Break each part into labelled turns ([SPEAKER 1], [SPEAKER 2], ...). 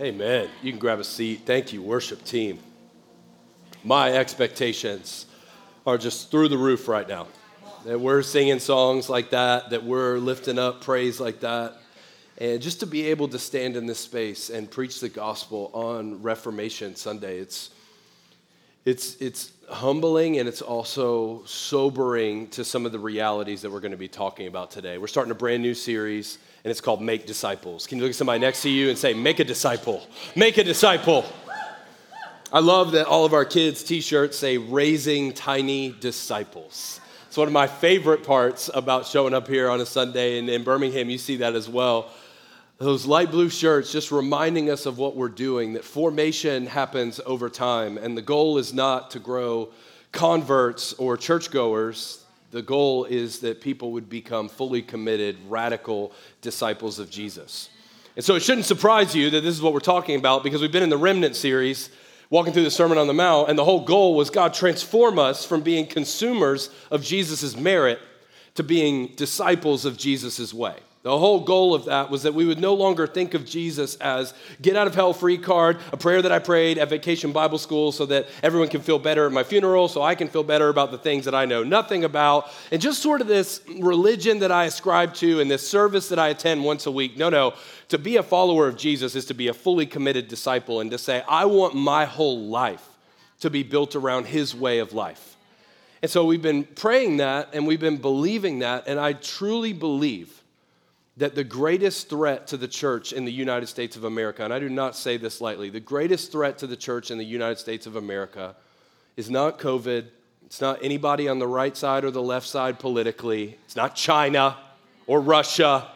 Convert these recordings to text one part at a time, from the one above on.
[SPEAKER 1] Amen. You can grab a seat. Thank you, worship team. My expectations are just through the roof right now. That we're singing songs like that, that we're lifting up praise like that. And just to be able to stand in this space and preach the gospel on Reformation Sunday, it's, it's, it's humbling and it's also sobering to some of the realities that we're going to be talking about today. We're starting a brand new series and it's called Make Disciples. Can you look at somebody next to you and say, Make a disciple? Make a disciple. I love that all of our kids' t shirts say, Raising Tiny Disciples. It's one of my favorite parts about showing up here on a Sunday. And in Birmingham, you see that as well. Those light blue shirts just reminding us of what we're doing, that formation happens over time. And the goal is not to grow converts or churchgoers, the goal is that people would become fully committed, radical disciples of Jesus. And so it shouldn't surprise you that this is what we're talking about because we've been in the Remnant series, walking through the Sermon on the Mount, and the whole goal was God transform us from being consumers of Jesus' merit to being disciples of Jesus' way. The whole goal of that was that we would no longer think of Jesus as get out of hell free card, a prayer that I prayed at vacation Bible school so that everyone can feel better at my funeral, so I can feel better about the things that I know nothing about, and just sort of this religion that I ascribe to and this service that I attend once a week. No, no. To be a follower of Jesus is to be a fully committed disciple and to say, I want my whole life to be built around his way of life. And so we've been praying that and we've been believing that, and I truly believe that the greatest threat to the church in the United States of America, and I do not say this lightly, the greatest threat to the church in the United States of America is not COVID, it's not anybody on the right side or the left side politically, it's not China or Russia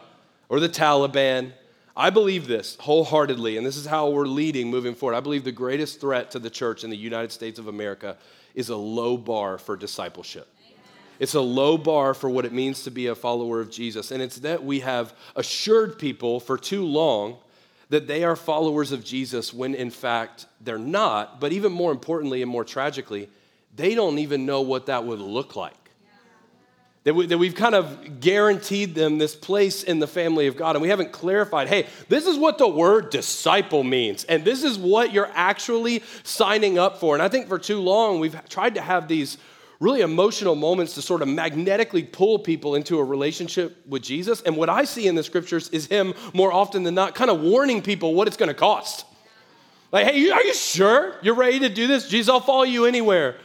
[SPEAKER 1] or the Taliban. I believe this wholeheartedly, and this is how we're leading moving forward. I believe the greatest threat to the church in the United States of America is a low bar for discipleship. It's a low bar for what it means to be a follower of Jesus. And it's that we have assured people for too long that they are followers of Jesus when in fact they're not. But even more importantly and more tragically, they don't even know what that would look like. That, we, that we've kind of guaranteed them this place in the family of God, and we haven't clarified hey, this is what the word disciple means, and this is what you're actually signing up for. And I think for too long, we've tried to have these really emotional moments to sort of magnetically pull people into a relationship with Jesus. And what I see in the scriptures is him more often than not kind of warning people what it's going to cost. Like, hey, are you sure you're ready to do this? Jesus, I'll follow you anywhere.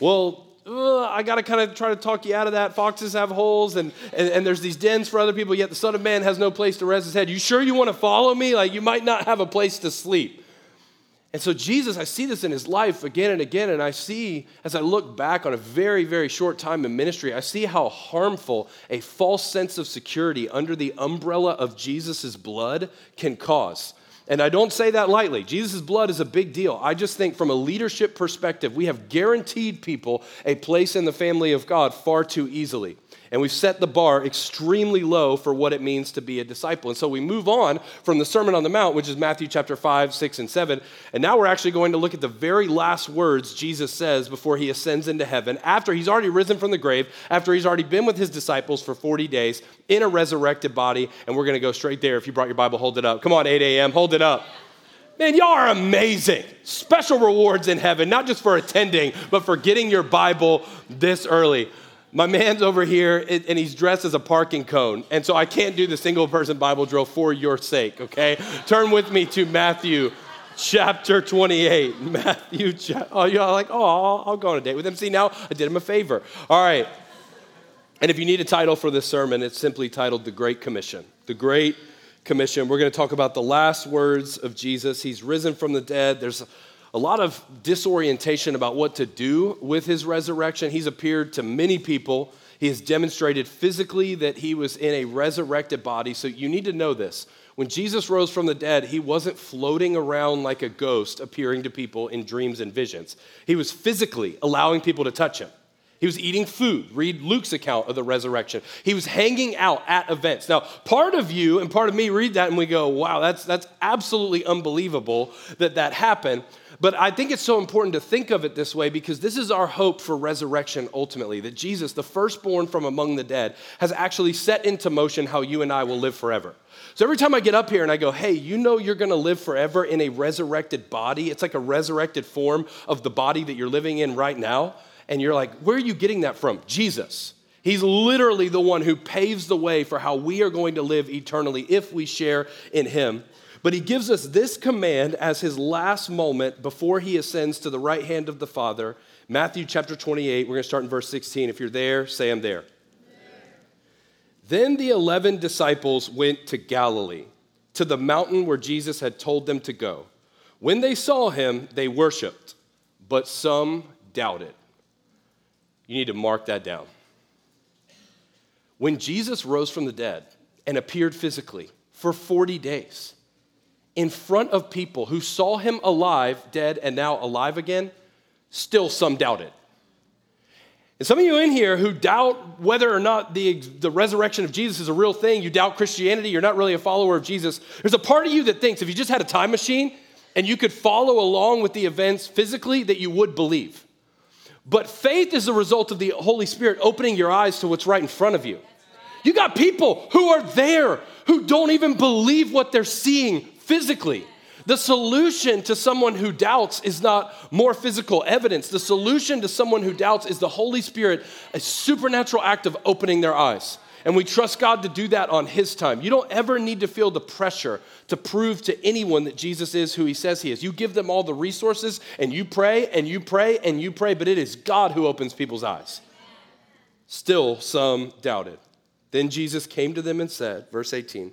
[SPEAKER 1] Well, uh, I got to kind of try to talk you out of that. Foxes have holes, and, and, and there's these dens for other people, yet the Son of Man has no place to rest his head. You sure you want to follow me? Like, you might not have a place to sleep. And so, Jesus, I see this in his life again and again, and I see, as I look back on a very, very short time in ministry, I see how harmful a false sense of security under the umbrella of Jesus' blood can cause. And I don't say that lightly. Jesus' blood is a big deal. I just think, from a leadership perspective, we have guaranteed people a place in the family of God far too easily. And we've set the bar extremely low for what it means to be a disciple. And so we move on from the Sermon on the Mount, which is Matthew chapter 5, 6, and 7. And now we're actually going to look at the very last words Jesus says before he ascends into heaven, after he's already risen from the grave, after he's already been with his disciples for 40 days in a resurrected body. And we're going to go straight there. If you brought your Bible, hold it up. Come on, 8 a.m., hold it up. Man, y'all are amazing. Special rewards in heaven, not just for attending, but for getting your Bible this early. My man's over here and he's dressed as a parking cone. And so I can't do the single person Bible drill for your sake, okay? Turn with me to Matthew chapter 28. Matthew, oh, you're like, oh, I'll, I'll go on a date with him. See, now I did him a favor. All right. And if you need a title for this sermon, it's simply titled The Great Commission. The Great Commission. We're going to talk about the last words of Jesus. He's risen from the dead. There's a lot of disorientation about what to do with his resurrection. He's appeared to many people. He has demonstrated physically that he was in a resurrected body. So you need to know this. When Jesus rose from the dead, he wasn't floating around like a ghost appearing to people in dreams and visions. He was physically allowing people to touch him. He was eating food. Read Luke's account of the resurrection. He was hanging out at events. Now, part of you and part of me read that and we go, wow, that's, that's absolutely unbelievable that that happened. But I think it's so important to think of it this way because this is our hope for resurrection ultimately that Jesus, the firstborn from among the dead, has actually set into motion how you and I will live forever. So every time I get up here and I go, hey, you know you're gonna live forever in a resurrected body, it's like a resurrected form of the body that you're living in right now. And you're like, where are you getting that from? Jesus. He's literally the one who paves the way for how we are going to live eternally if we share in Him. But he gives us this command as his last moment before he ascends to the right hand of the Father. Matthew chapter 28, we're going to start in verse 16. If you're there, say I'm there. Then the 11 disciples went to Galilee, to the mountain where Jesus had told them to go. When they saw him, they worshiped, but some doubted. You need to mark that down. When Jesus rose from the dead and appeared physically for 40 days, in front of people who saw him alive, dead, and now alive again, still some doubted. And some of you in here who doubt whether or not the, the resurrection of Jesus is a real thing, you doubt Christianity, you're not really a follower of Jesus, there's a part of you that thinks if you just had a time machine and you could follow along with the events physically, that you would believe. But faith is the result of the Holy Spirit opening your eyes to what's right in front of you. You got people who are there who don't even believe what they're seeing physically. The solution to someone who doubts is not more physical evidence. The solution to someone who doubts is the Holy Spirit, a supernatural act of opening their eyes. And we trust God to do that on His time. You don't ever need to feel the pressure to prove to anyone that Jesus is who He says He is. You give them all the resources and you pray and you pray and you pray, but it is God who opens people's eyes. Still, some doubted. Then Jesus came to them and said, verse 18,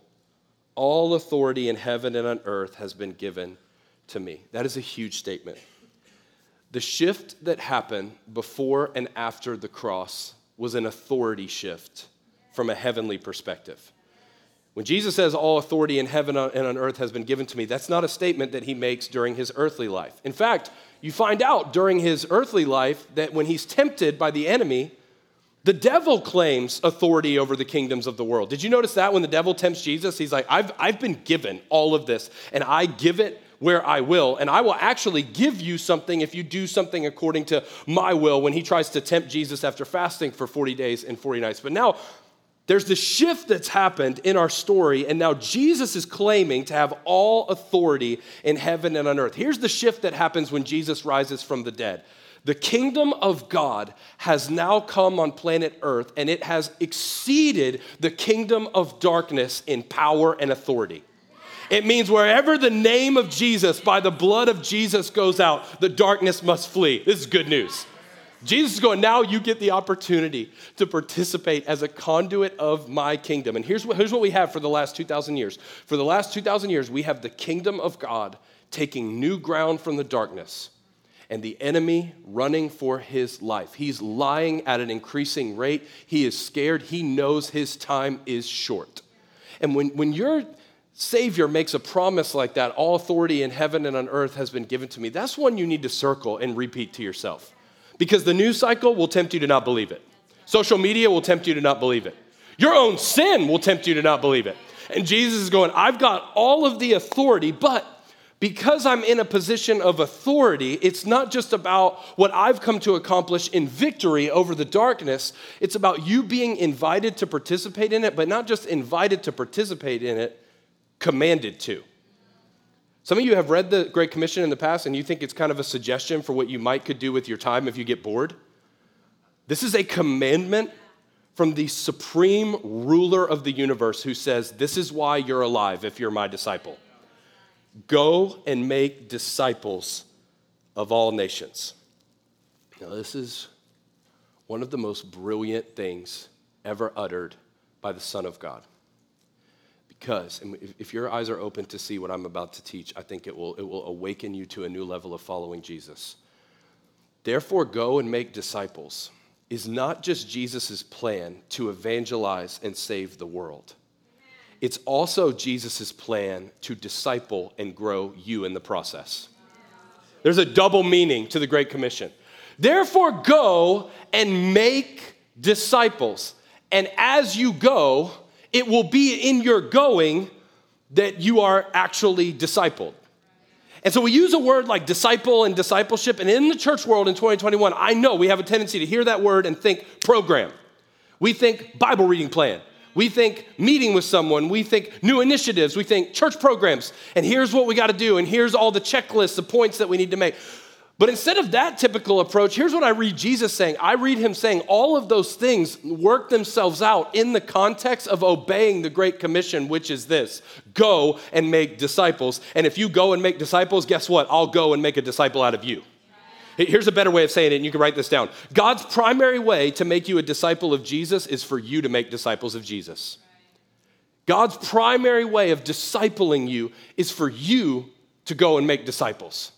[SPEAKER 1] all authority in heaven and on earth has been given to me. That is a huge statement. The shift that happened before and after the cross was an authority shift from a heavenly perspective. When Jesus says, All authority in heaven and on earth has been given to me, that's not a statement that he makes during his earthly life. In fact, you find out during his earthly life that when he's tempted by the enemy, the devil claims authority over the kingdoms of the world. Did you notice that when the devil tempts Jesus? He's like, I've, I've been given all of this, and I give it where I will, and I will actually give you something if you do something according to my will when he tries to tempt Jesus after fasting for 40 days and 40 nights. But now, there's the shift that's happened in our story, and now Jesus is claiming to have all authority in heaven and on earth. Here's the shift that happens when Jesus rises from the dead. The kingdom of God has now come on planet Earth and it has exceeded the kingdom of darkness in power and authority. It means wherever the name of Jesus, by the blood of Jesus, goes out, the darkness must flee. This is good news. Jesus is going, now you get the opportunity to participate as a conduit of my kingdom. And here's what, here's what we have for the last 2,000 years. For the last 2,000 years, we have the kingdom of God taking new ground from the darkness and the enemy running for his life. He's lying at an increasing rate. He is scared. He knows his time is short. And when, when your Savior makes a promise like that, all authority in heaven and on earth has been given to me, that's one you need to circle and repeat to yourself. Because the news cycle will tempt you to not believe it. Social media will tempt you to not believe it. Your own sin will tempt you to not believe it. And Jesus is going, I've got all of the authority, but because I'm in a position of authority, it's not just about what I've come to accomplish in victory over the darkness. It's about you being invited to participate in it, but not just invited to participate in it, commanded to. Some of you have read the Great Commission in the past and you think it's kind of a suggestion for what you might could do with your time if you get bored. This is a commandment from the supreme ruler of the universe who says, This is why you're alive if you're my disciple. Go and make disciples of all nations. Now, this is one of the most brilliant things ever uttered by the Son of God. Because if your eyes are open to see what I'm about to teach, I think it will, it will awaken you to a new level of following Jesus. Therefore, go and make disciples is not just Jesus' plan to evangelize and save the world. It's also Jesus' plan to disciple and grow you in the process. There's a double meaning to the Great Commission. Therefore, go and make disciples. And as you go, it will be in your going that you are actually discipled. And so we use a word like disciple and discipleship. And in the church world in 2021, I know we have a tendency to hear that word and think program. We think Bible reading plan. We think meeting with someone. We think new initiatives. We think church programs. And here's what we got to do. And here's all the checklists, the points that we need to make. But instead of that typical approach, here's what I read Jesus saying. I read him saying all of those things work themselves out in the context of obeying the Great Commission, which is this go and make disciples. And if you go and make disciples, guess what? I'll go and make a disciple out of you. Here's a better way of saying it, and you can write this down. God's primary way to make you a disciple of Jesus is for you to make disciples of Jesus. God's primary way of discipling you is for you to go and make disciples.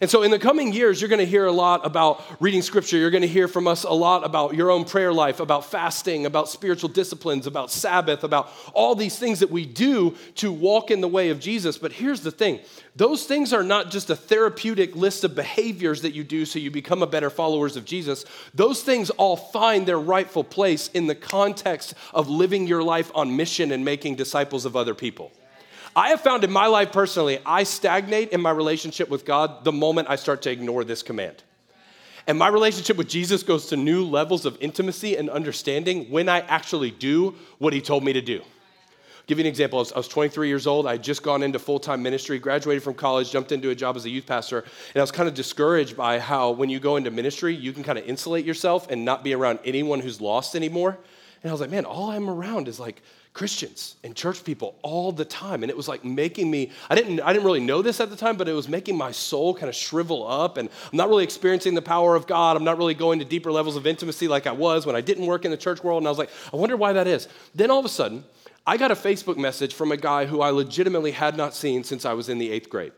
[SPEAKER 1] And so, in the coming years, you're going to hear a lot about reading scripture. You're going to hear from us a lot about your own prayer life, about fasting, about spiritual disciplines, about Sabbath, about all these things that we do to walk in the way of Jesus. But here's the thing those things are not just a therapeutic list of behaviors that you do so you become a better followers of Jesus. Those things all find their rightful place in the context of living your life on mission and making disciples of other people. I have found in my life personally, I stagnate in my relationship with God the moment I start to ignore this command. And my relationship with Jesus goes to new levels of intimacy and understanding when I actually do what he told me to do. I'll give you an example. I was, I was 23 years old. I had just gone into full time ministry, graduated from college, jumped into a job as a youth pastor. And I was kind of discouraged by how, when you go into ministry, you can kind of insulate yourself and not be around anyone who's lost anymore. And I was like, man, all I'm around is like Christians and church people all the time. And it was like making me, I didn't, I didn't really know this at the time, but it was making my soul kind of shrivel up. And I'm not really experiencing the power of God. I'm not really going to deeper levels of intimacy like I was when I didn't work in the church world. And I was like, I wonder why that is. Then all of a sudden, I got a Facebook message from a guy who I legitimately had not seen since I was in the eighth grade.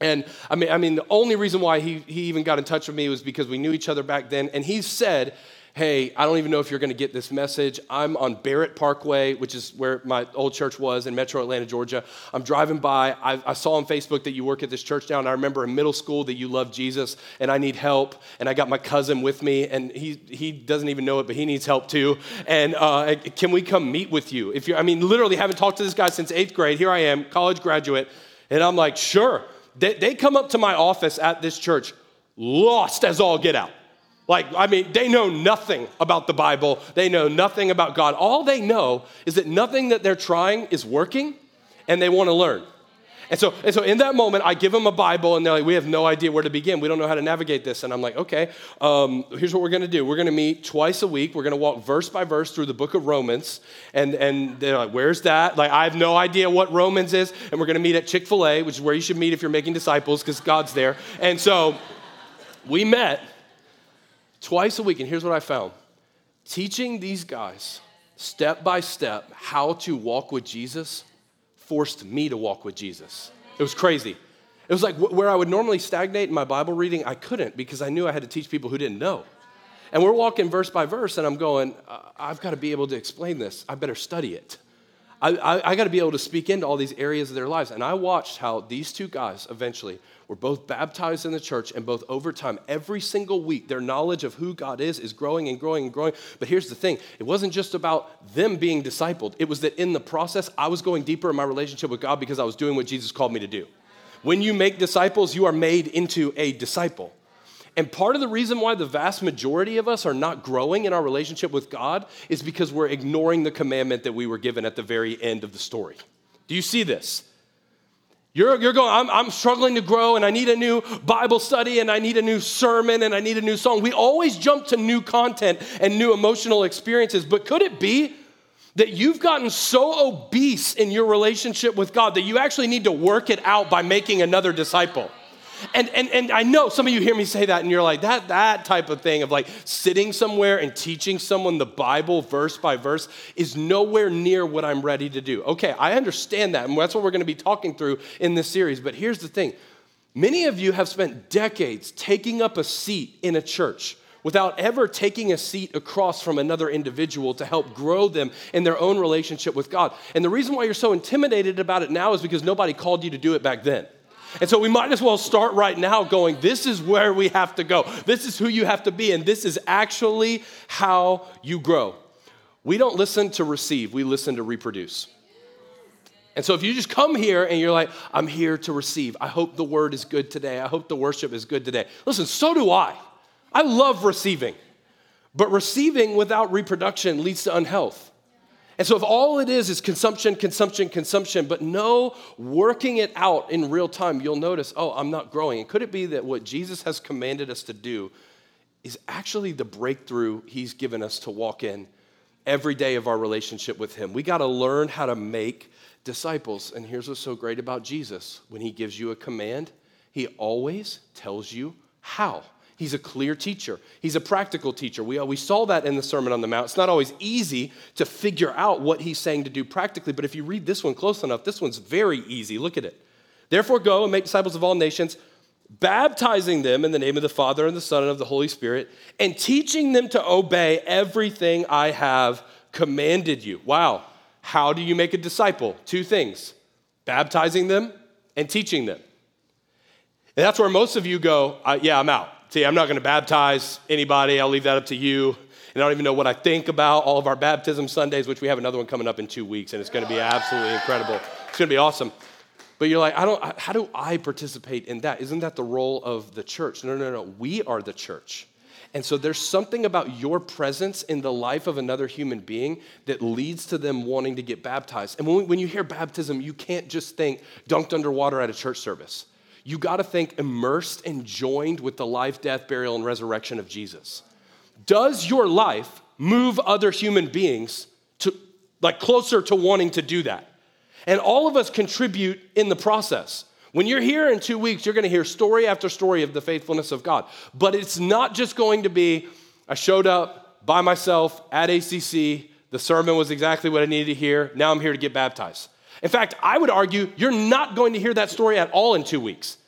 [SPEAKER 1] And I mean, I mean, the only reason why he, he even got in touch with me was because we knew each other back then. And he said, hey, I don't even know if you're going to get this message. I'm on Barrett Parkway, which is where my old church was in metro Atlanta, Georgia. I'm driving by. I, I, saw on Facebook that you work at this church now, and I remember in middle school that you love Jesus, and I need help. And I got my cousin with me, and he, he doesn't even know it, but he needs help too. And uh, can we come meet with you? If you I mean, literally haven't talked to this guy since eighth grade. Here I am, college graduate, and I'm like, sure. They, they come up to my office at this church, lost as all get out like, I mean, they know nothing about the Bible. They know nothing about God. All they know is that nothing that they're trying is working and they want to learn. And so, and so in that moment, I give them a Bible and they're like, we have no idea where to begin. We don't know how to navigate this. And I'm like, okay, um, here's what we're going to do. We're going to meet twice a week. We're going to walk verse by verse through the book of Romans. And, and they're like, where's that? Like, I have no idea what Romans is. And we're going to meet at Chick fil A, which is where you should meet if you're making disciples because God's there. And so we met twice a week. And here's what I found teaching these guys step by step how to walk with Jesus forced me to walk with Jesus. It was crazy. It was like where I would normally stagnate in my Bible reading, I couldn't because I knew I had to teach people who didn't know. And we're walking verse by verse, and I'm going, uh, I've got to be able to explain this. I better study it. I, I, I got to be able to speak into all these areas of their lives. And I watched how these two guys eventually were both baptized in the church and both over time, every single week, their knowledge of who God is is growing and growing and growing. But here's the thing it wasn't just about them being discipled, it was that in the process, I was going deeper in my relationship with God because I was doing what Jesus called me to do. When you make disciples, you are made into a disciple. And part of the reason why the vast majority of us are not growing in our relationship with God is because we're ignoring the commandment that we were given at the very end of the story. Do you see this? You're, you're going, I'm, I'm struggling to grow and I need a new Bible study and I need a new sermon and I need a new song. We always jump to new content and new emotional experiences, but could it be that you've gotten so obese in your relationship with God that you actually need to work it out by making another disciple? And, and, and I know some of you hear me say that and you're like, that, that type of thing of like sitting somewhere and teaching someone the Bible verse by verse is nowhere near what I'm ready to do. Okay, I understand that. And that's what we're going to be talking through in this series. But here's the thing many of you have spent decades taking up a seat in a church without ever taking a seat across from another individual to help grow them in their own relationship with God. And the reason why you're so intimidated about it now is because nobody called you to do it back then. And so we might as well start right now going, this is where we have to go. This is who you have to be, and this is actually how you grow. We don't listen to receive, we listen to reproduce. And so if you just come here and you're like, I'm here to receive, I hope the word is good today, I hope the worship is good today. Listen, so do I. I love receiving, but receiving without reproduction leads to unhealth. And so, if all it is is consumption, consumption, consumption, but no working it out in real time, you'll notice, oh, I'm not growing. And could it be that what Jesus has commanded us to do is actually the breakthrough he's given us to walk in every day of our relationship with him? We got to learn how to make disciples. And here's what's so great about Jesus when he gives you a command, he always tells you how. He's a clear teacher. He's a practical teacher. We, we saw that in the Sermon on the Mount. It's not always easy to figure out what he's saying to do practically, but if you read this one close enough, this one's very easy. Look at it. Therefore, go and make disciples of all nations, baptizing them in the name of the Father and the Son and of the Holy Spirit, and teaching them to obey everything I have commanded you. Wow. How do you make a disciple? Two things baptizing them and teaching them. And that's where most of you go, uh, yeah, I'm out. See, I'm not going to baptize anybody. I'll leave that up to you. And I don't even know what I think about all of our baptism Sundays, which we have another one coming up in two weeks, and it's going to be absolutely incredible. It's going to be awesome. But you're like, I don't, how do I participate in that? Isn't that the role of the church? No, no, no. We are the church. And so there's something about your presence in the life of another human being that leads to them wanting to get baptized. And when, when you hear baptism, you can't just think dunked underwater at a church service you got to think immersed and joined with the life, death, burial, and resurrection of Jesus. Does your life move other human beings to like closer to wanting to do that? And all of us contribute in the process. When you're here in two weeks, you're going to hear story after story of the faithfulness of God. But it's not just going to be, I showed up by myself at ACC, the sermon was exactly what I needed to hear, now I'm here to get baptized. In fact, I would argue you're not going to hear that story at all in two weeks.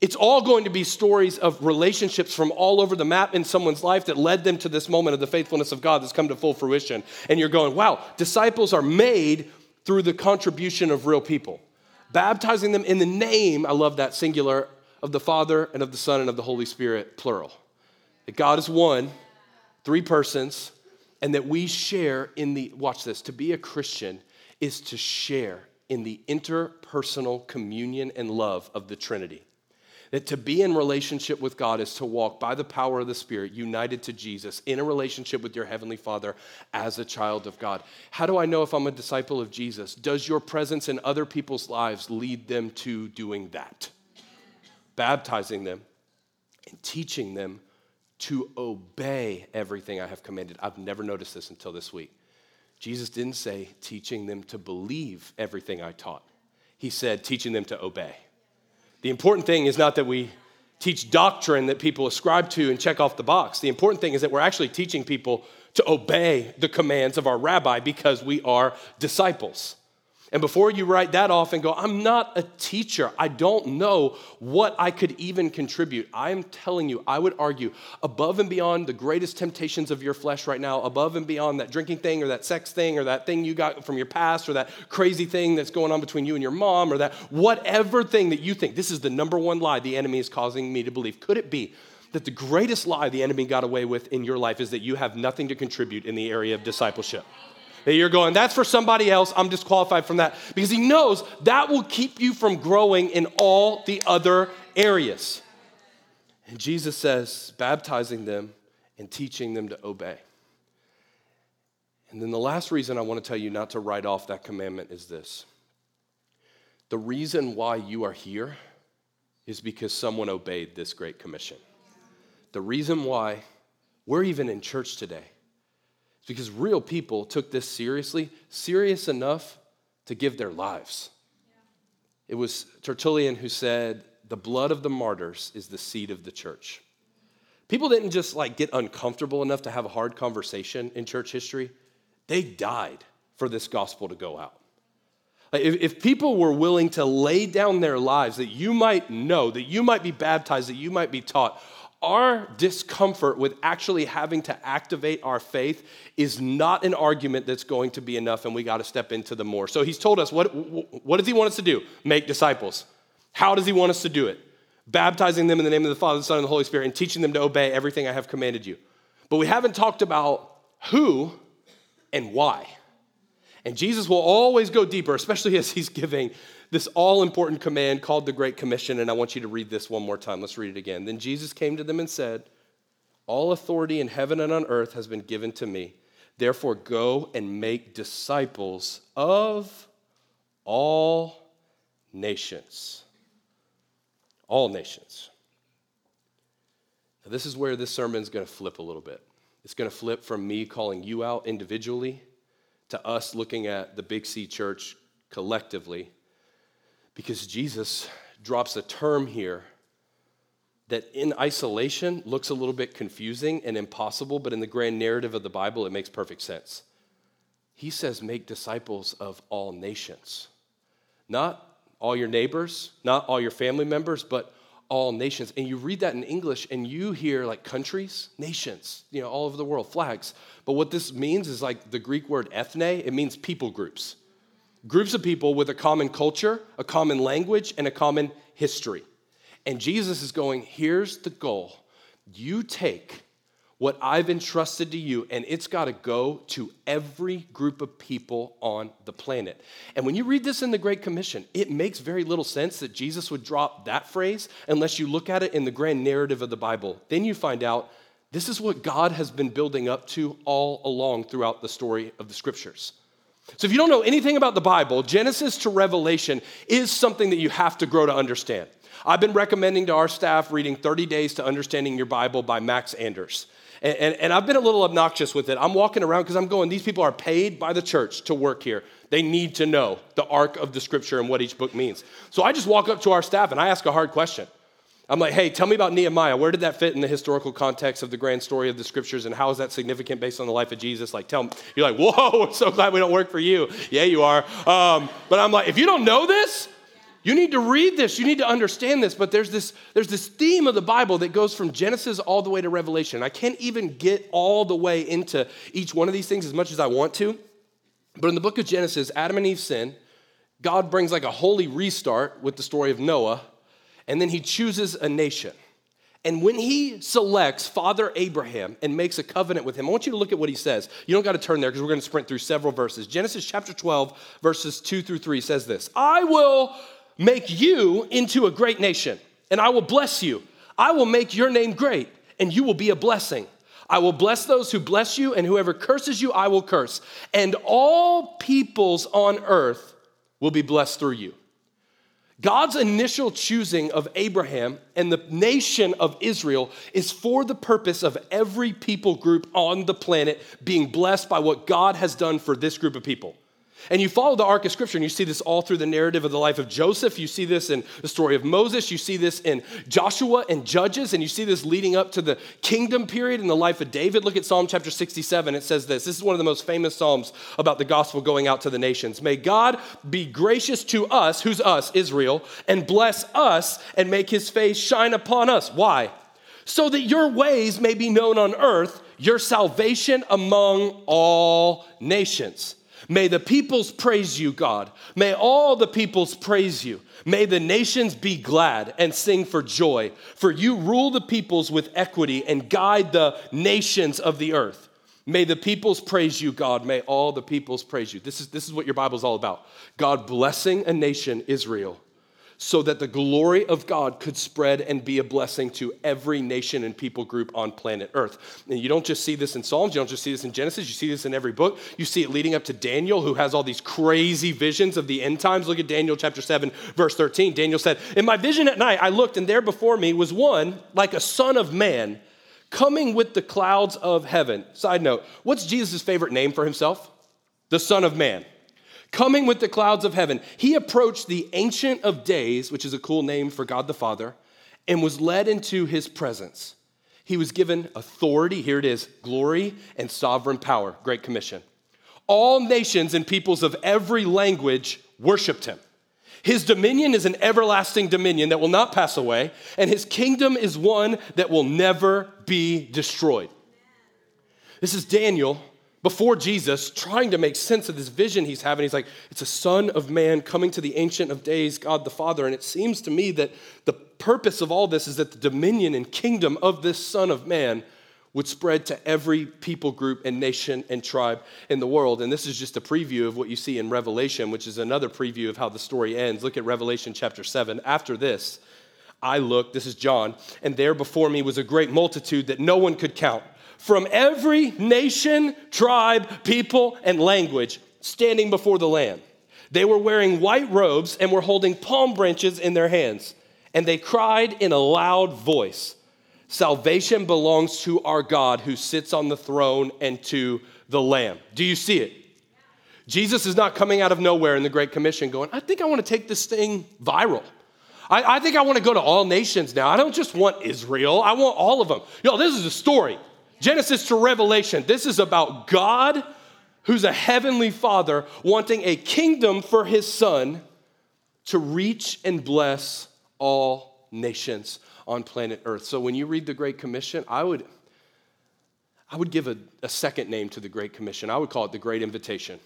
[SPEAKER 1] It's all going to be stories of relationships from all over the map in someone's life that led them to this moment of the faithfulness of God that's come to full fruition. And you're going, wow, disciples are made through the contribution of real people. Baptizing them in the name, I love that singular, of the Father and of the Son and of the Holy Spirit, plural. That God is one, three persons, and that we share in the, watch this, to be a Christian is to share in the interpersonal communion and love of the Trinity. That to be in relationship with God is to walk by the power of the Spirit, united to Jesus, in a relationship with your Heavenly Father as a child of God. How do I know if I'm a disciple of Jesus? Does your presence in other people's lives lead them to doing that? Baptizing them and teaching them to obey everything I have commanded. I've never noticed this until this week. Jesus didn't say teaching them to believe everything I taught, He said teaching them to obey. The important thing is not that we teach doctrine that people ascribe to and check off the box. The important thing is that we're actually teaching people to obey the commands of our rabbi because we are disciples. And before you write that off and go, I'm not a teacher, I don't know what I could even contribute. I am telling you, I would argue, above and beyond the greatest temptations of your flesh right now, above and beyond that drinking thing or that sex thing or that thing you got from your past or that crazy thing that's going on between you and your mom or that whatever thing that you think, this is the number one lie the enemy is causing me to believe. Could it be that the greatest lie the enemy got away with in your life is that you have nothing to contribute in the area of discipleship? That you're going, that's for somebody else, I'm disqualified from that. Because he knows that will keep you from growing in all the other areas. And Jesus says, baptizing them and teaching them to obey. And then the last reason I want to tell you not to write off that commandment is this the reason why you are here is because someone obeyed this great commission. The reason why we're even in church today it's because real people took this seriously, serious enough to give their lives. It was Tertullian who said, The blood of the martyrs is the seed of the church. People didn't just like get uncomfortable enough to have a hard conversation in church history. They died for this gospel to go out. If people were willing to lay down their lives that you might know, that you might be baptized, that you might be taught, our discomfort with actually having to activate our faith is not an argument that's going to be enough, and we got to step into the more. So he's told us what, what does he want us to do? Make disciples. How does he want us to do it? Baptizing them in the name of the Father, the Son, and the Holy Spirit, and teaching them to obey everything I have commanded you. But we haven't talked about who and why. And Jesus will always go deeper, especially as he's giving this all important command called the Great Commission. And I want you to read this one more time. Let's read it again. Then Jesus came to them and said, All authority in heaven and on earth has been given to me. Therefore, go and make disciples of all nations. All nations. Now, this is where this sermon is going to flip a little bit. It's going to flip from me calling you out individually to us looking at the Big C church collectively because Jesus drops a term here that in isolation looks a little bit confusing and impossible, but in the grand narrative of the Bible, it makes perfect sense. He says, Make disciples of all nations. Not all your neighbors, not all your family members, but all nations. And you read that in English and you hear like countries, nations, you know, all over the world, flags. But what this means is like the Greek word ethne, it means people groups. Groups of people with a common culture, a common language, and a common history. And Jesus is going, here's the goal. You take what I've entrusted to you, and it's got to go to every group of people on the planet. And when you read this in the Great Commission, it makes very little sense that Jesus would drop that phrase unless you look at it in the grand narrative of the Bible. Then you find out this is what God has been building up to all along throughout the story of the scriptures. So, if you don't know anything about the Bible, Genesis to Revelation is something that you have to grow to understand. I've been recommending to our staff reading 30 Days to Understanding Your Bible by Max Anders. And, and, and I've been a little obnoxious with it. I'm walking around because I'm going, these people are paid by the church to work here. They need to know the arc of the scripture and what each book means. So I just walk up to our staff and I ask a hard question. I'm like, hey, tell me about Nehemiah. Where did that fit in the historical context of the grand story of the scriptures, and how is that significant based on the life of Jesus? Like, tell me. You're like, whoa, I'm so glad we don't work for you. Yeah, you are. Um, but I'm like, if you don't know this, you need to read this. You need to understand this. But there's this, there's this theme of the Bible that goes from Genesis all the way to Revelation. I can't even get all the way into each one of these things as much as I want to. But in the book of Genesis, Adam and Eve sin. God brings like a holy restart with the story of Noah, and then he chooses a nation. And when he selects Father Abraham and makes a covenant with him, I want you to look at what he says. You don't got to turn there because we're going to sprint through several verses. Genesis chapter 12, verses 2 through 3 says this I will make you into a great nation, and I will bless you. I will make your name great, and you will be a blessing. I will bless those who bless you, and whoever curses you, I will curse. And all peoples on earth will be blessed through you. God's initial choosing of Abraham and the nation of Israel is for the purpose of every people group on the planet being blessed by what God has done for this group of people. And you follow the arc of scripture, and you see this all through the narrative of the life of Joseph. You see this in the story of Moses. You see this in Joshua and Judges, and you see this leading up to the kingdom period in the life of David. Look at Psalm chapter 67. It says this this is one of the most famous Psalms about the gospel going out to the nations. May God be gracious to us, who's us, Israel, and bless us and make his face shine upon us. Why? So that your ways may be known on earth, your salvation among all nations. May the peoples praise you, God. May all the peoples praise you. May the nations be glad and sing for joy, for you rule the peoples with equity and guide the nations of the earth. May the peoples praise you, God. May all the peoples praise you. This is, this is what your Bible's all about. God blessing a nation, Israel, so that the glory of God could spread and be a blessing to every nation and people group on planet Earth. And you don't just see this in Psalms, you don't just see this in Genesis, you see this in every book. You see it leading up to Daniel, who has all these crazy visions of the end times. Look at Daniel chapter 7, verse 13. Daniel said, In my vision at night, I looked, and there before me was one like a son of man coming with the clouds of heaven. Side note, what's Jesus' favorite name for himself? The Son of Man coming with the clouds of heaven. He approached the Ancient of Days, which is a cool name for God the Father, and was led into his presence. He was given authority, here it is, glory and sovereign power. Great Commission. All nations and peoples of every language worshiped him. His dominion is an everlasting dominion that will not pass away, and his kingdom is one that will never be destroyed. This is Daniel before Jesus trying to make sense of this vision he's having. He's like, it's a son of man coming to the Ancient of Days, God the Father. And it seems to me that the purpose of all this is that the dominion and kingdom of this Son of Man would spread to every people group and nation and tribe in the world. And this is just a preview of what you see in Revelation, which is another preview of how the story ends. Look at Revelation chapter 7. After this, I looked, this is John, and there before me was a great multitude that no one could count from every nation, tribe, people, and language standing before the Lamb. They were wearing white robes and were holding palm branches in their hands. And they cried in a loud voice Salvation belongs to our God who sits on the throne and to the Lamb. Do you see it? Jesus is not coming out of nowhere in the Great Commission going, I think I want to take this thing viral. I, I think I want to go to all nations now. I don't just want Israel, I want all of them. Yo, this is a story. Genesis to Revelation, this is about God, who's a heavenly father, wanting a kingdom for his son to reach and bless all nations on planet Earth. So when you read the Great Commission, I would, I would give a, a second name to the Great Commission. I would call it the Great Invitation.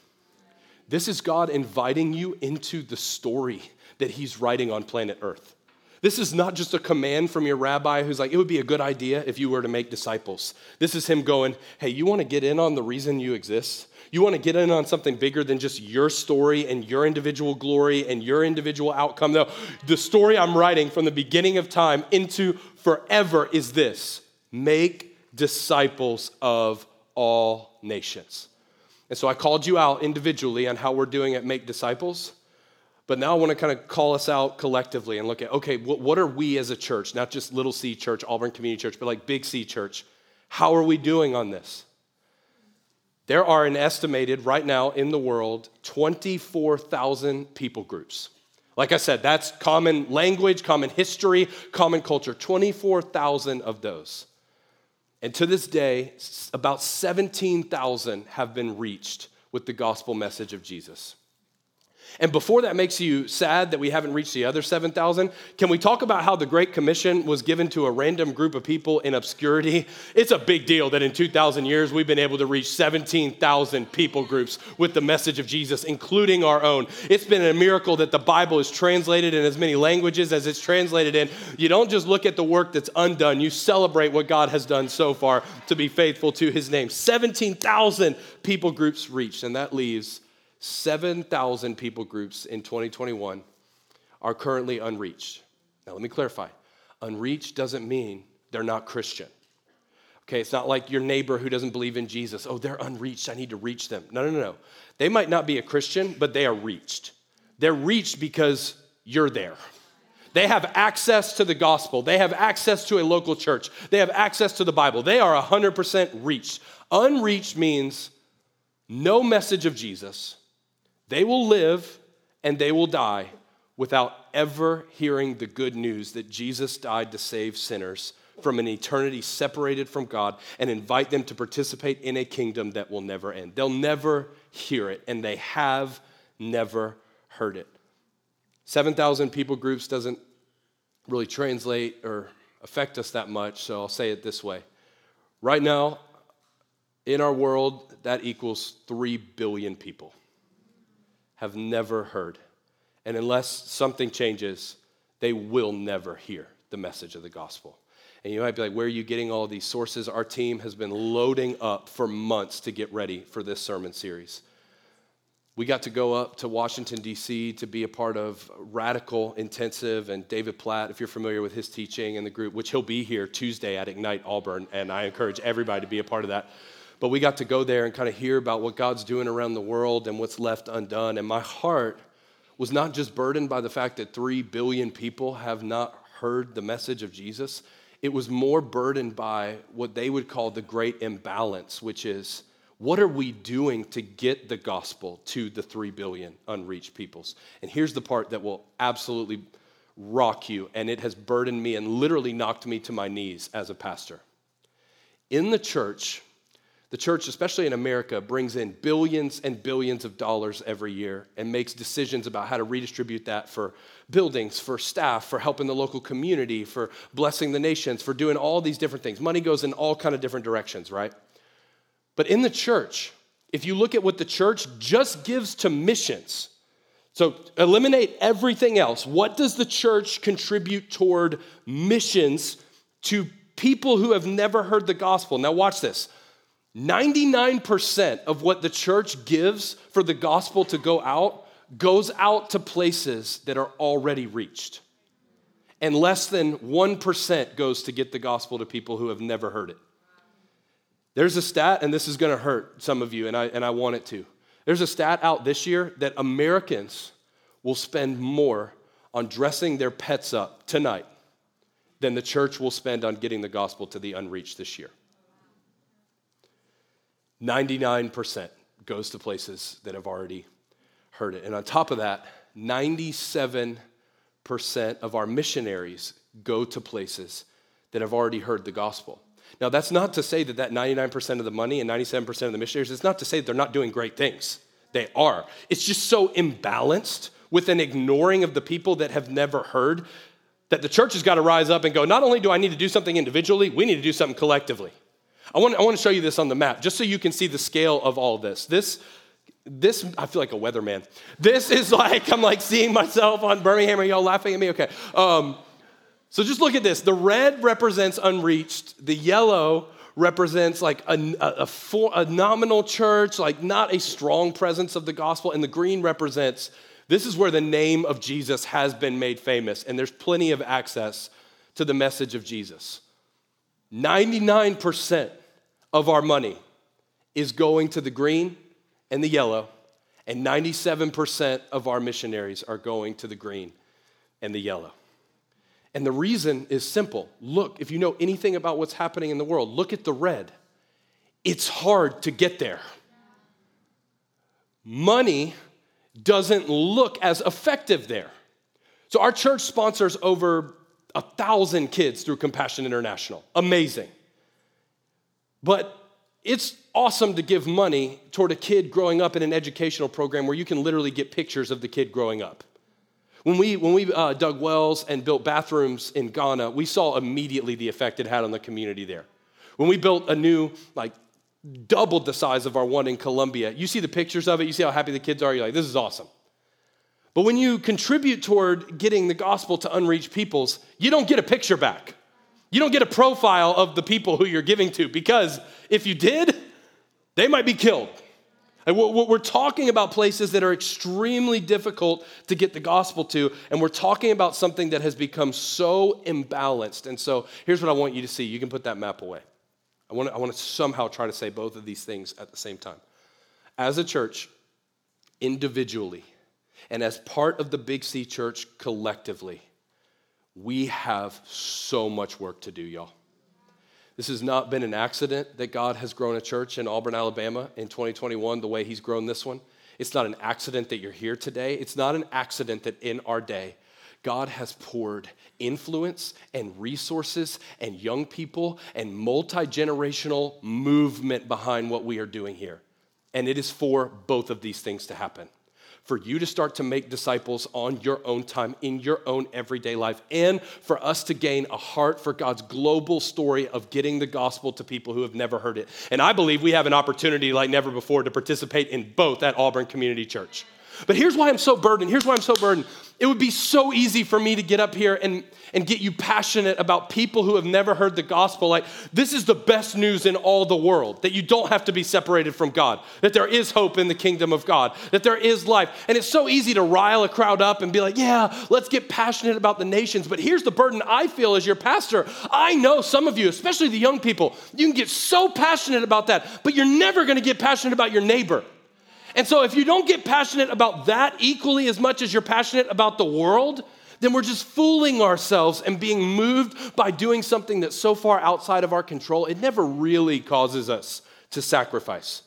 [SPEAKER 1] This is God inviting you into the story that he's writing on planet Earth. This is not just a command from your rabbi who's like, it would be a good idea if you were to make disciples. This is him going, hey, you want to get in on the reason you exist? You want to get in on something bigger than just your story and your individual glory and your individual outcome. No, the story I'm writing from the beginning of time into forever is this make disciples of all nations. And so I called you out individually on how we're doing at Make Disciples. But now I want to kind of call us out collectively and look at okay, what, what, are we as a church, not just Little C Church, Auburn Community Church, but like Big C Church? How are we doing on this? There are an estimated right now in the world 24,000 people groups. Like I said, that's common language, common history, common culture. 24,000 of those. And to this day, about 17,000 have been reached with the gospel message of Jesus. And before that makes you sad that we haven't reached the other 7,000, can we talk about how the Great Commission was given to a random group of people in obscurity? It's a big deal that in 2,000 years we've been able to reach 17,000 people groups with the message of Jesus, including our own. It's been a miracle that the Bible is translated in as many languages as it's translated in. You don't just look at the work that's undone, you celebrate what God has done so far to be faithful to his name. 17,000 people groups reached, and that leaves 7,000 people groups in 2021 are currently unreached. Now, let me clarify unreached doesn't mean they're not Christian. Okay, it's not like your neighbor who doesn't believe in Jesus. Oh, they're unreached. I need to reach them. No, no, no, no. They might not be a Christian, but they are reached. They're reached because you're there. They have access to the gospel. They have access to a local church. They have access to the Bible. They are 100% reached. Unreached means no message of Jesus, they will live and they will die without ever hearing the good news that Jesus died to save sinners from an eternity separated from God and invite them to participate in a kingdom that will never end. They'll never hear it, and they have never heard it. 7,000 people groups doesn't really translate or affect us that much, so I'll say it this way. Right now, in our world, that equals 3 billion people have never heard. And unless something changes, they will never hear the message of the gospel. And you might be like, where are you getting all these sources? Our team has been loading up for months to get ready for this sermon series. We got to go up to Washington, D.C. to be a part of Radical Intensive and David Platt, if you're familiar with his teaching and the group, which he'll be here Tuesday at Ignite Auburn. And I encourage everybody to be a part of that. But we got to go there and kind of hear about what God's doing around the world and what's left undone. And my heart was not just burdened by the fact that three billion people have not heard the message of Jesus, it was more burdened by what they would call the great imbalance, which is What are we doing to get the gospel to the 3 billion unreached peoples? And here's the part that will absolutely rock you, and it has burdened me and literally knocked me to my knees as a pastor. In the church, the church, especially in America, brings in billions and billions of dollars every year and makes decisions about how to redistribute that for buildings, for staff, for helping the local community, for blessing the nations, for doing all these different things. Money goes in all kind of different directions, right? But in the church, if you look at what the church just gives to missions, so eliminate everything else. What does the church contribute toward missions to people who have never heard the gospel? Now, watch this. 99% of what the church gives for the gospel to go out goes out to places that are already reached. And less than 1% goes to get the gospel to people who have never heard it. There's a stat, and this is gonna hurt some of you, and I, and I want it to. There's a stat out this year that Americans will spend more on dressing their pets up tonight than the church will spend on getting the gospel to the unreached this year. 99% goes to places that have already heard it. And on top of that, 97% of our missionaries go to places that have already heard the gospel. Now, that's not to say that that 99% of the money and 97% of the missionaries, it's not to say that they're not doing great things. They are. It's just so imbalanced with an ignoring of the people that have never heard that the church has got to rise up and go, not only do I need to do something individually, we need to do something collectively. I want, I want to show you this on the map just so you can see the scale of all this. This, this, I feel like a weatherman. This is like, I'm like seeing myself on Birmingham. Are y'all laughing at me? Okay. Um, so just look at this. The red represents unreached, the yellow represents like a, a, for, a nominal church, like not a strong presence of the gospel, and the green represents this is where the name of Jesus has been made famous, and there's plenty of access to the message of Jesus. 99% of our money is going to the green and the yellow, and 97% of our missionaries are going to the green and the yellow. And the reason is simple. Look, if you know anything about what's happening in the world, look at the red. It's hard to get there. Money doesn't look as effective there. So, our church sponsors over a thousand kids through Compassion International. Amazing. But it's awesome to give money toward a kid growing up in an educational program where you can literally get pictures of the kid growing up. When we, when we uh, dug wells and built bathrooms in Ghana, we saw immediately the effect it had on the community there. When we built a new, like, doubled the size of our one in Colombia, you see the pictures of it, you see how happy the kids are, you're like, this is awesome. But when you contribute toward getting the gospel to unreached peoples, you don't get a picture back. You don't get a profile of the people who you're giving to because if you did, they might be killed. We're talking about places that are extremely difficult to get the gospel to, and we're talking about something that has become so imbalanced. And so here's what I want you to see. You can put that map away. I want to, I want to somehow try to say both of these things at the same time. As a church, individually, and as part of the Big C church collectively, we have so much work to do, y'all. This has not been an accident that God has grown a church in Auburn, Alabama in 2021 the way He's grown this one. It's not an accident that you're here today. It's not an accident that in our day, God has poured influence and resources and young people and multi generational movement behind what we are doing here. And it is for both of these things to happen for you to start to make disciples on your own time in your own everyday life, and for us to gain a heart for God's global story of getting the gospel to people who have never heard it. And I believe we have an opportunity like never before to participate in both at Auburn Community Church. But here's why I'm so burdened. Here's why I'm so burdened. It would be so easy for me to get up here and, and get you passionate about people who have never heard the gospel. Like, this is the best news in all the world that you don't have to be separated from God, that there is hope in the kingdom of God, that there is life. And it's so easy to rile a crowd up and be like, yeah, let's get passionate about the nations. But here's the burden I feel as your pastor. I know some of you, especially the young people, you can get so passionate about that, but you're never gonna get passionate about your neighbor. And so, if you don't get passionate about that equally as much as you're passionate about the world, then we're just fooling ourselves and being moved by doing something that's so far outside of our control, it never really causes us to sacrifice.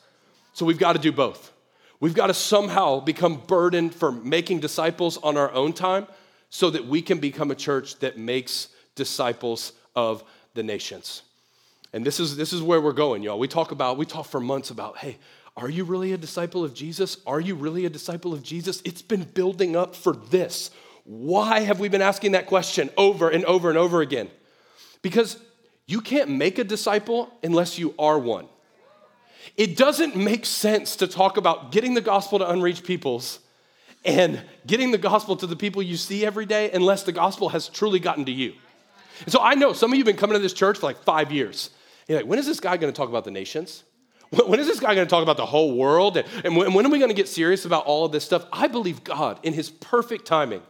[SPEAKER 1] So we've got to do both. We've got to somehow become burdened for making disciples on our own time so that we can become a church that makes disciples of the nations. And this is, this is where we're going, y'all. We talk about, we talk for months about, hey, are you really a disciple of Jesus? Are you really a disciple of Jesus? It's been building up for this. Why have we been asking that question over and over and over again? Because you can't make a disciple unless you are one. It doesn't make sense to talk about getting the gospel to unreached peoples and getting the gospel to the people you see every day unless the gospel has truly gotten to you. And so I know some of you have been coming to this church for like five years. You're like, when is this guy going to talk about the nations? When is this guy going to talk about the whole world? And when are we going to get serious about all of this stuff? I believe God, in his perfect timing,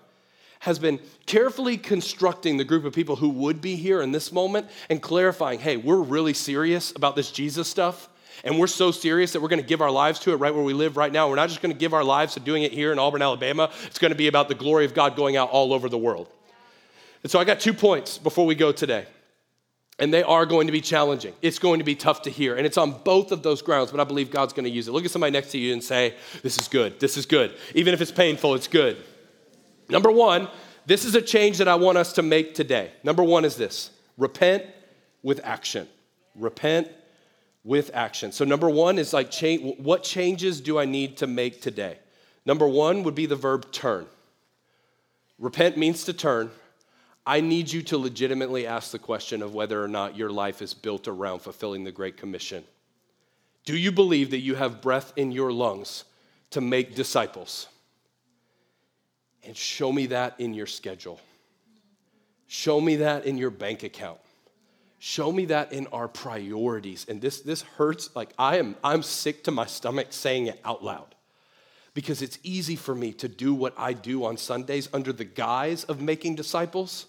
[SPEAKER 1] has been carefully constructing the group of people who would be here in this moment and clarifying hey, we're really serious about this Jesus stuff. And we're so serious that we're going to give our lives to it right where we live right now. We're not just going to give our lives to doing it here in Auburn, Alabama. It's going to be about the glory of God going out all over the world. And so I got two points before we go today. And they are going to be challenging. It's going to be tough to hear. And it's on both of those grounds, but I believe God's going to use it. Look at somebody next to you and say, This is good. This is good. Even if it's painful, it's good. Number one, this is a change that I want us to make today. Number one is this repent with action. Repent with action. So, number one is like, change, what changes do I need to make today? Number one would be the verb turn. Repent means to turn. I need you to legitimately ask the question of whether or not your life is built around fulfilling the Great Commission. Do you believe that you have breath in your lungs to make disciples? And show me that in your schedule. Show me that in your bank account. Show me that in our priorities. And this, this hurts. Like I am, I'm sick to my stomach saying it out loud because it's easy for me to do what I do on Sundays under the guise of making disciples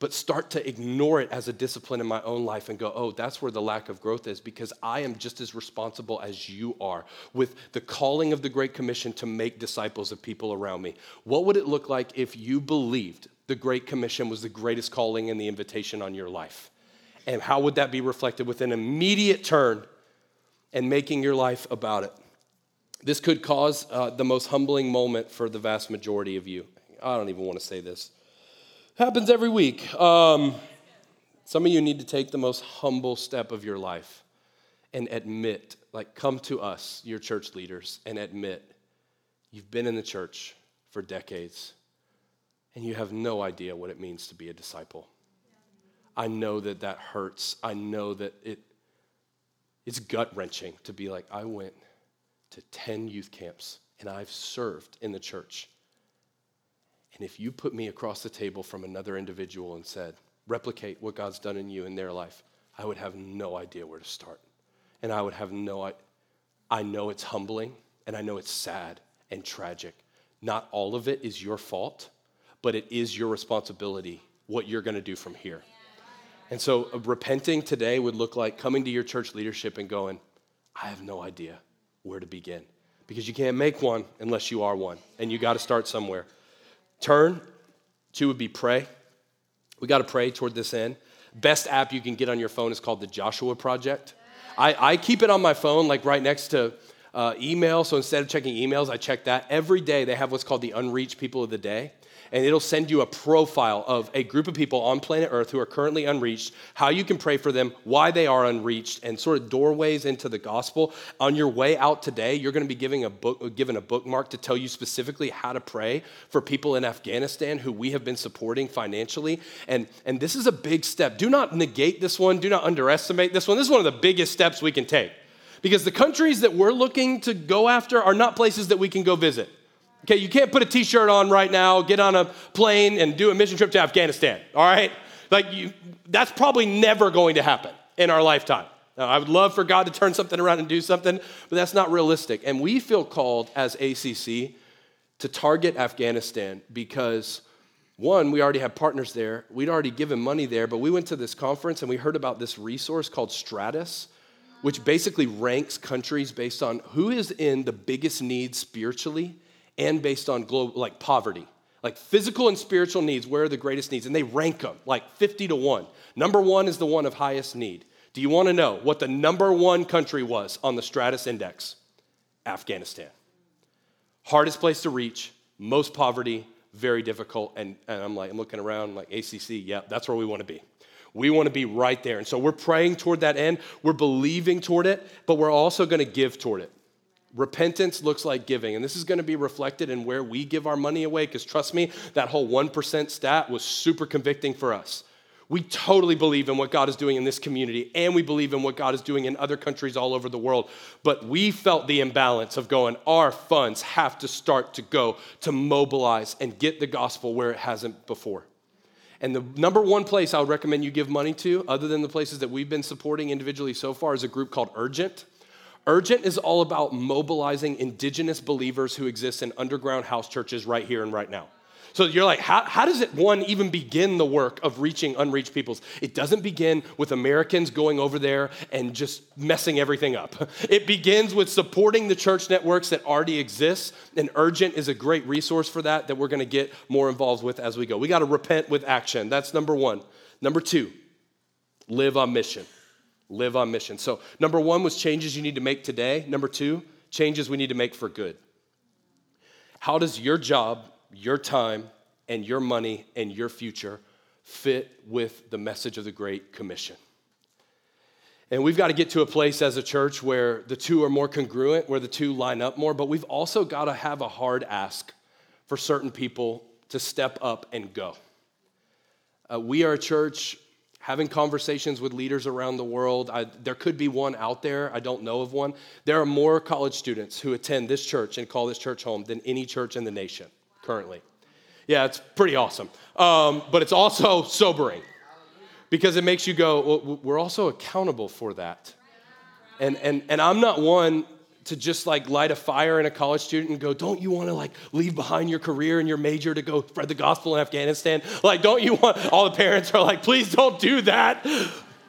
[SPEAKER 1] but start to ignore it as a discipline in my own life and go, oh, that's where the lack of growth is because I am just as responsible as you are with the calling of the Great Commission to make disciples of people around me. What would it look like if you believed the Great Commission was the greatest calling and the invitation on your life? And how would that be reflected with an immediate turn and making your life about it? This could cause uh, the most humbling moment for the vast majority of you. I don't even want to say this. Happens every week. Um, some of you need to take the most humble step of your life and admit, like, come to us, your church leaders, and admit you've been in the church for decades and you have no idea what it means to be a disciple. I know that that hurts. I know that it, it's gut wrenching to be like, I went to 10 youth camps and I've served in the church and if you put me across the table from another individual and said, replicate what God's done in you in their life, I would have no idea where to start. And I would have no I know it's humbling and I know it's sad and tragic. Not all of it is your fault, but it is your responsibility what you're going to do from here. And so uh, repenting today would look like coming to your church leadership and going, I have no idea where to begin. Because you can't make one unless you are one, and you got to start somewhere. Turn. Two would be pray. We got to pray toward this end. Best app you can get on your phone is called the Joshua Project. I, I keep it on my phone, like right next to uh, email. So instead of checking emails, I check that. Every day they have what's called the Unreached People of the Day and it'll send you a profile of a group of people on planet Earth who are currently unreached, how you can pray for them, why they are unreached, and sort of doorways into the gospel. On your way out today, you're going to be giving a book, given a bookmark to tell you specifically how to pray for people in Afghanistan who we have been supporting financially. And, and this is a big step. Do not negate this one, do not underestimate this one. This is one of the biggest steps we can take. Because the countries that we're looking to go after are not places that we can go visit. Okay, you can't put a t shirt on right now, get on a plane, and do a mission trip to Afghanistan, all right? Like, you, that's probably never going to happen in our lifetime. Now, I would love for God to turn something around and do something, but that's not realistic. And we feel called as ACC to target Afghanistan because, one, we already have partners there. We'd already given money there, but we went to this conference and we heard about this resource called Stratus, which basically ranks countries based on who is in the biggest need spiritually and based on global, like poverty. Like physical and spiritual needs, where are the greatest needs? And they rank them like 50 to 1. Number one is the one of highest need. Do you want to know what the number one country was on the Stratus Index? Afghanistan. Hardest place to reach, most poverty, very difficult. And, and I'm like, I'm looking around, like, ACC, yeah, that's where we want to be. We want to be right there. And so we're praying toward that end. We're believing toward it, but we're also going to give toward it. Repentance looks like giving, and this is going to be reflected in where we give our money away, because trust me, that whole 1% stat was super convicting for us. We totally believe in what God is doing in this community, and we believe in what God is doing in other countries all over the world. But we felt the imbalance of going, our funds have to start to go to mobilize and get the gospel where it hasn't before. And the number one place I would recommend you give money to, other than the places that we've been supporting individually so far, is a group called Urgent. Urgent is all about mobilizing indigenous believers who exist in underground house churches right here and right now. So you're like, how, how does it, one, even begin the work of reaching unreached peoples? It doesn't begin with Americans going over there and just messing everything up. It begins with supporting the church networks that already exist, and Urgent is a great resource for that that we're going to get more involved with as we go. We got to repent with action. That's number one. Number two, live on mission. Live on mission. So, number one was changes you need to make today. Number two, changes we need to make for good. How does your job your time and your money and your future fit with the message of the Great Commission. And we've got to get to a place as a church where the two are more congruent, where the two line up more, but we've also got to have a hard ask for certain people to step up and go. Uh, we are a church having conversations with leaders around the world. I, there could be one out there, I don't know of one. There are more college students who attend this church and call this church home than any church in the nation currently. Yeah, it's pretty awesome. Um, but it's also sobering because it makes you go, well, we're also accountable for that. And, and, and I'm not one to just like light a fire in a college student and go, don't you want to like leave behind your career and your major to go spread the gospel in Afghanistan? Like, don't you want, all the parents are like, please don't do that.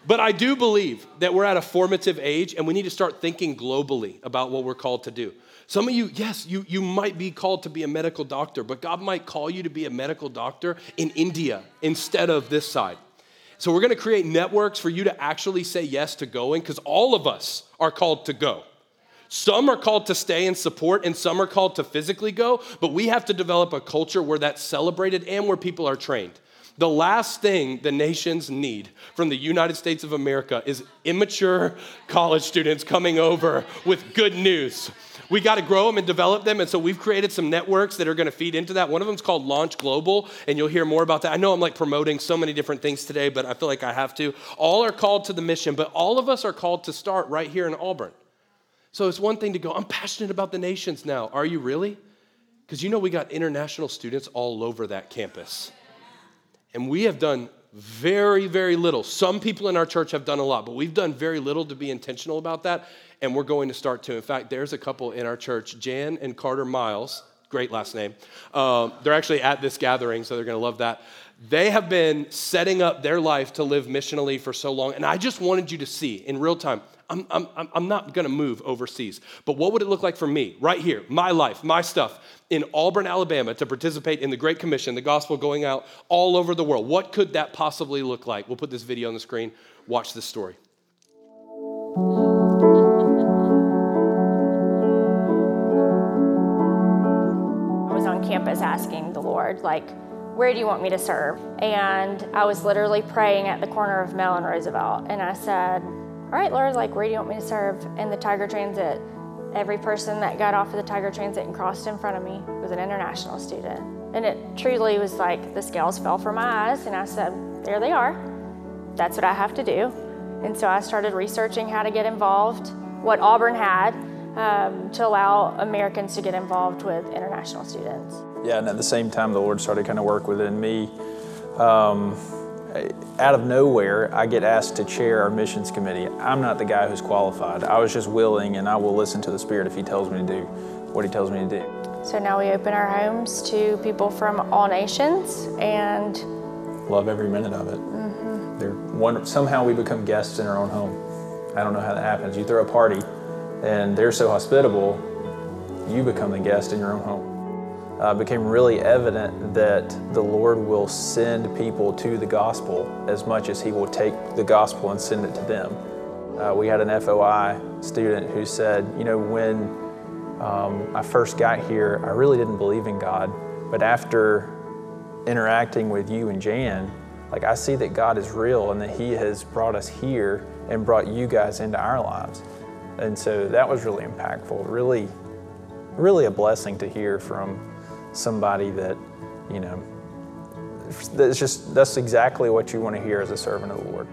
[SPEAKER 1] But I do believe that we're at a formative age and we need to start thinking globally about what we're called to do. Some of you, yes, you, you might be called to be a medical doctor, but God might call you to be a medical doctor in India instead of this side. So we're to create networks for you to actually say yes to going because all of us are called to go. Some are called to stay and support, and some are called to physically go, but we have to develop a culture where that's celebrated and where people are trained. The last thing the nations need from the United States of America is immature college students coming over with good news we got to grow them and develop them. And so we've created some networks that are going to feed into that. One of them is called Launch Global, and you'll hear more about that. I know I'm like promoting so many different things today, but I feel like I have to. All are called to the mission, but all of us are called to start right here in Auburn. So it's one thing to go, I'm passionate about the nations now. Are you really? Because you know we got international students all over that campus. And we have done very, very little. Some people in our church have done a lot, but we've done very little to be intentional about that and we're going to start to. In fact, there's a couple in our church, Jan and Carter Miles, great last name. Um, they're actually at this gathering, so they're going to love that. They have been setting up their life to live missionally for so long, and I just wanted you to see in real time. I'm, I'm, I'm not to move overseas, but what would it look like for me right here, my life, my stuff in Auburn, Alabama, to participate in the Great Commission, the gospel going out all over the world? What could that possibly look like? We'll put this video on the screen. Watch this story.
[SPEAKER 2] I was on campus asking the Lord, like, where do you want me to serve? And I was literally praying at the corner of Mell and Roosevelt. And I said, All right, Lord, like, where do you want me to serve? In the Tiger Transit, every person that got off of the Tiger Transit and crossed in front of me was an international student. And it truly was like the scales fell from my eyes. And I said, There they are. That's what I have to do. And so I started researching how to get involved, what Auburn had, um, to allow Americans to get involved with international students.
[SPEAKER 3] Yeah, and at the same time, the Lord started kind of work within me. Um, out of nowhere, I get asked to chair our missions committee. I'm not the guy who's qualified. I was just willing, and I will listen to the Spirit if He tells me to do what He tells me to do.
[SPEAKER 2] So now we open our homes to people from all nations and
[SPEAKER 3] love every minute of it. Mm-hmm. One, somehow we become guests in our own home. I don't know how that happens. You throw a party, and they're so hospitable, you become the guest in your own home. Uh, became really evident that the Lord will send people to the gospel as much as He will take the gospel and send it to them. Uh, we had an FOI student who said, you know, when Um, I first got here, I really didn't believe in God, but after interacting with you and Jan, like I see that God is real and that He has brought us here and brought you guys into our lives. And so that was really impactful, really, really a blessing to hear from somebody that, you know, that's just, that's exactly what you want to hear as a servant of the Lord.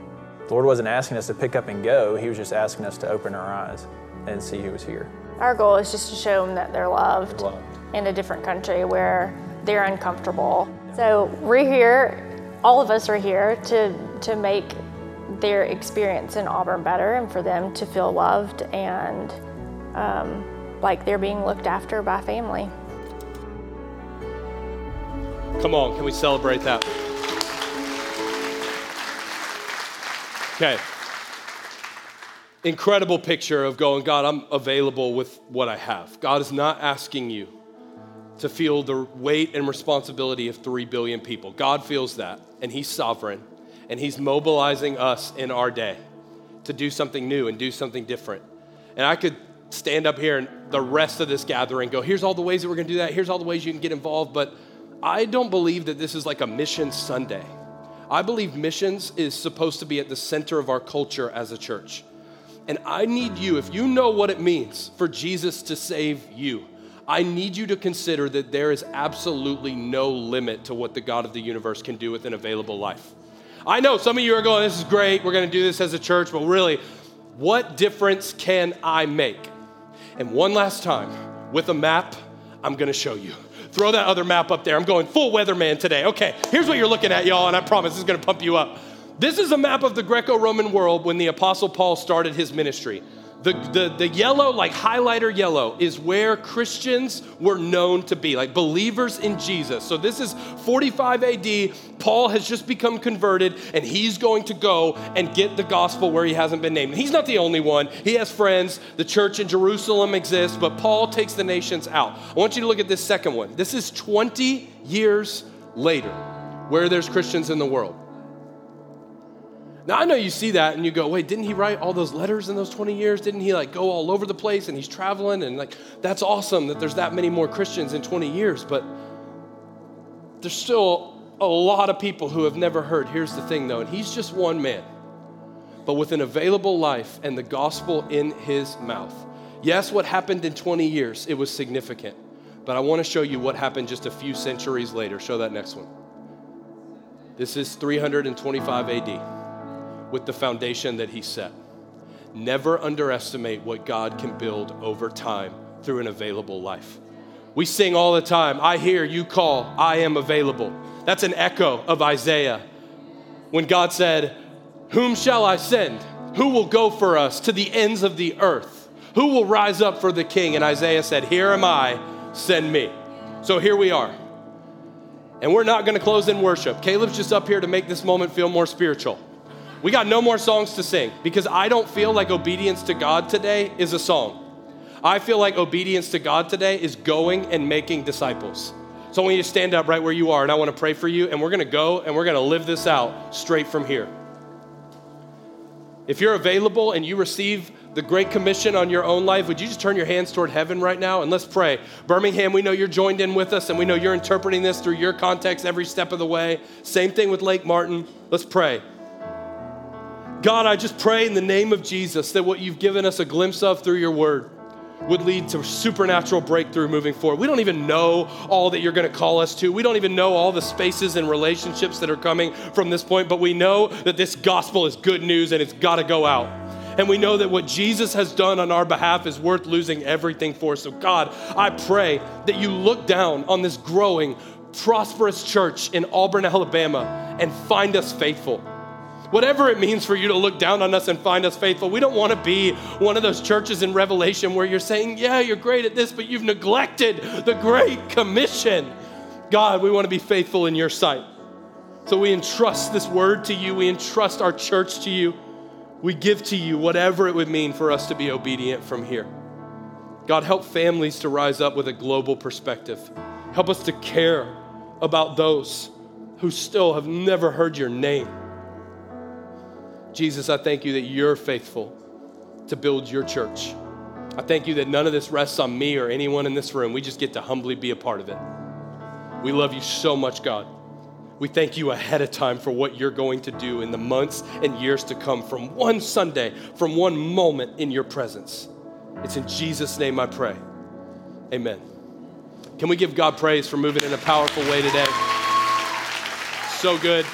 [SPEAKER 3] The Lord wasn't asking us to pick up and go, He was just asking us to open our eyes and see who was here.
[SPEAKER 2] Our goal is just to show them that they're loved,
[SPEAKER 3] Loved.
[SPEAKER 2] in a different country where they're uncomfortable. So we're here, all of us are here to, to make their experience in Auburn better and for them to feel loved and um, like they're being looked after by family.
[SPEAKER 1] Come on, can we celebrate that? Okay. Incredible picture of going, God, I'm available with what I have. God is not asking you to feel the weight and responsibility of 3 billion people. God feels that, and He's sovereign, and He's mobilizing us in our day to do something new and do something different. And I could stand up here and the rest of this gathering go, here's all the ways that we're gonna do that, here's all the ways you can get involved, but I don't believe that this is like a mission Sunday. I believe missions is supposed to be at the center of our culture as a church. And I need you, if you know what it means for Jesus to save you, I need you to consider that there is absolutely no limit to what the God of the universe can do with an available life. I know some of you are going, this is great, we're gonna do this as a church, but really, what difference can I make? And one last time, with a map, I'm gonna show you. Throw that other map up there. I'm going full weatherman today. Okay, here's what you're looking at, y'all, and I promise this is gonna pump you up. This is a map of the Greco Roman world when the Apostle Paul started his ministry. The, the, the yellow, like highlighter yellow, is where Christians were known to be, like believers in Jesus. So this is 45 AD. Paul has just become converted, and he's going to go and get the gospel where he hasn't been named. He's not the only one, he has friends. The church in Jerusalem exists, but Paul takes the nations out. I want you to look at this second one. This is 20 years later, where there's Christians in the world. Now I know you see that and you go, wait, didn't he write all those letters in those 20 years? Didn't he like go all over the place and he's traveling and like that's awesome that there's that many more Christians in 20 years, but there's still a lot of people who have never heard. Here's the thing though, and he's just one man, but with an available life and the gospel in his mouth. Yes, what happened in 20 years, it was significant, but I want to show you what happened just a few centuries later. Show that next one. This is 325 AD with the foundation that he set. Never underestimate what God can build over time through an available life. We sing all the time, I hear you call, I am available. That's an echo of Isaiah when God said, Whom shall I send? Who will go for us to the ends of the earth? Who will rise up for the king? And Isaiah said, Here am I, send me. So here we are. And we're not going to close in worship. Caleb's just up here to make this moment feel more spiritual. We got no more songs to sing because I don't feel like obedience to God today is a song. I feel like obedience to God today is going and making disciples. So I want you to stand up right where you are, and I want to pray for you, and we're going to go and we're going to live this out straight from here. If you're available and you receive the Great Commission on your own life, would you just turn your hands toward heaven right now and let's pray? Birmingham, we know you're joined in with us and we know you're interpreting this through your context every step of the way. Same thing with Lake Martin. Let's pray. God, I just pray in the name of Jesus that what you've given us a glimpse of through your word would lead to supernatural breakthrough moving forward. We don't even know all that you're going to call us to. We don't even know all the spaces and relationships that are coming from this point, but we know that this gospel is good news and it's got to go out. And we know that what Jesus has done on our behalf is worth losing everything for. So, God, I pray that you look down on this growing, prosperous church in Auburn, Alabama, and find us faithful. Whatever it means for you to look down on us and find us faithful, we don't want to be one of those churches in Revelation where you're saying, Yeah, you're great at this, but you've neglected the Great Commission. God, we want to be faithful in your sight. So we entrust this word to you, we entrust our church to you. We give to you whatever it would mean for us to be obedient from here. God, help families to rise up with a global perspective. Help us to care about those who still have never heard your name. Jesus, I thank you that you're faithful to build your church. I thank you that none of this rests on me or anyone in this room. We just get to humbly be a part of it. We love you so much, God. We thank you ahead of time for what you're going to do in the months and years to come from one Sunday, from one moment in your presence. It's in Jesus' name I pray. Amen. Can we give God praise for moving in a powerful way today? So good.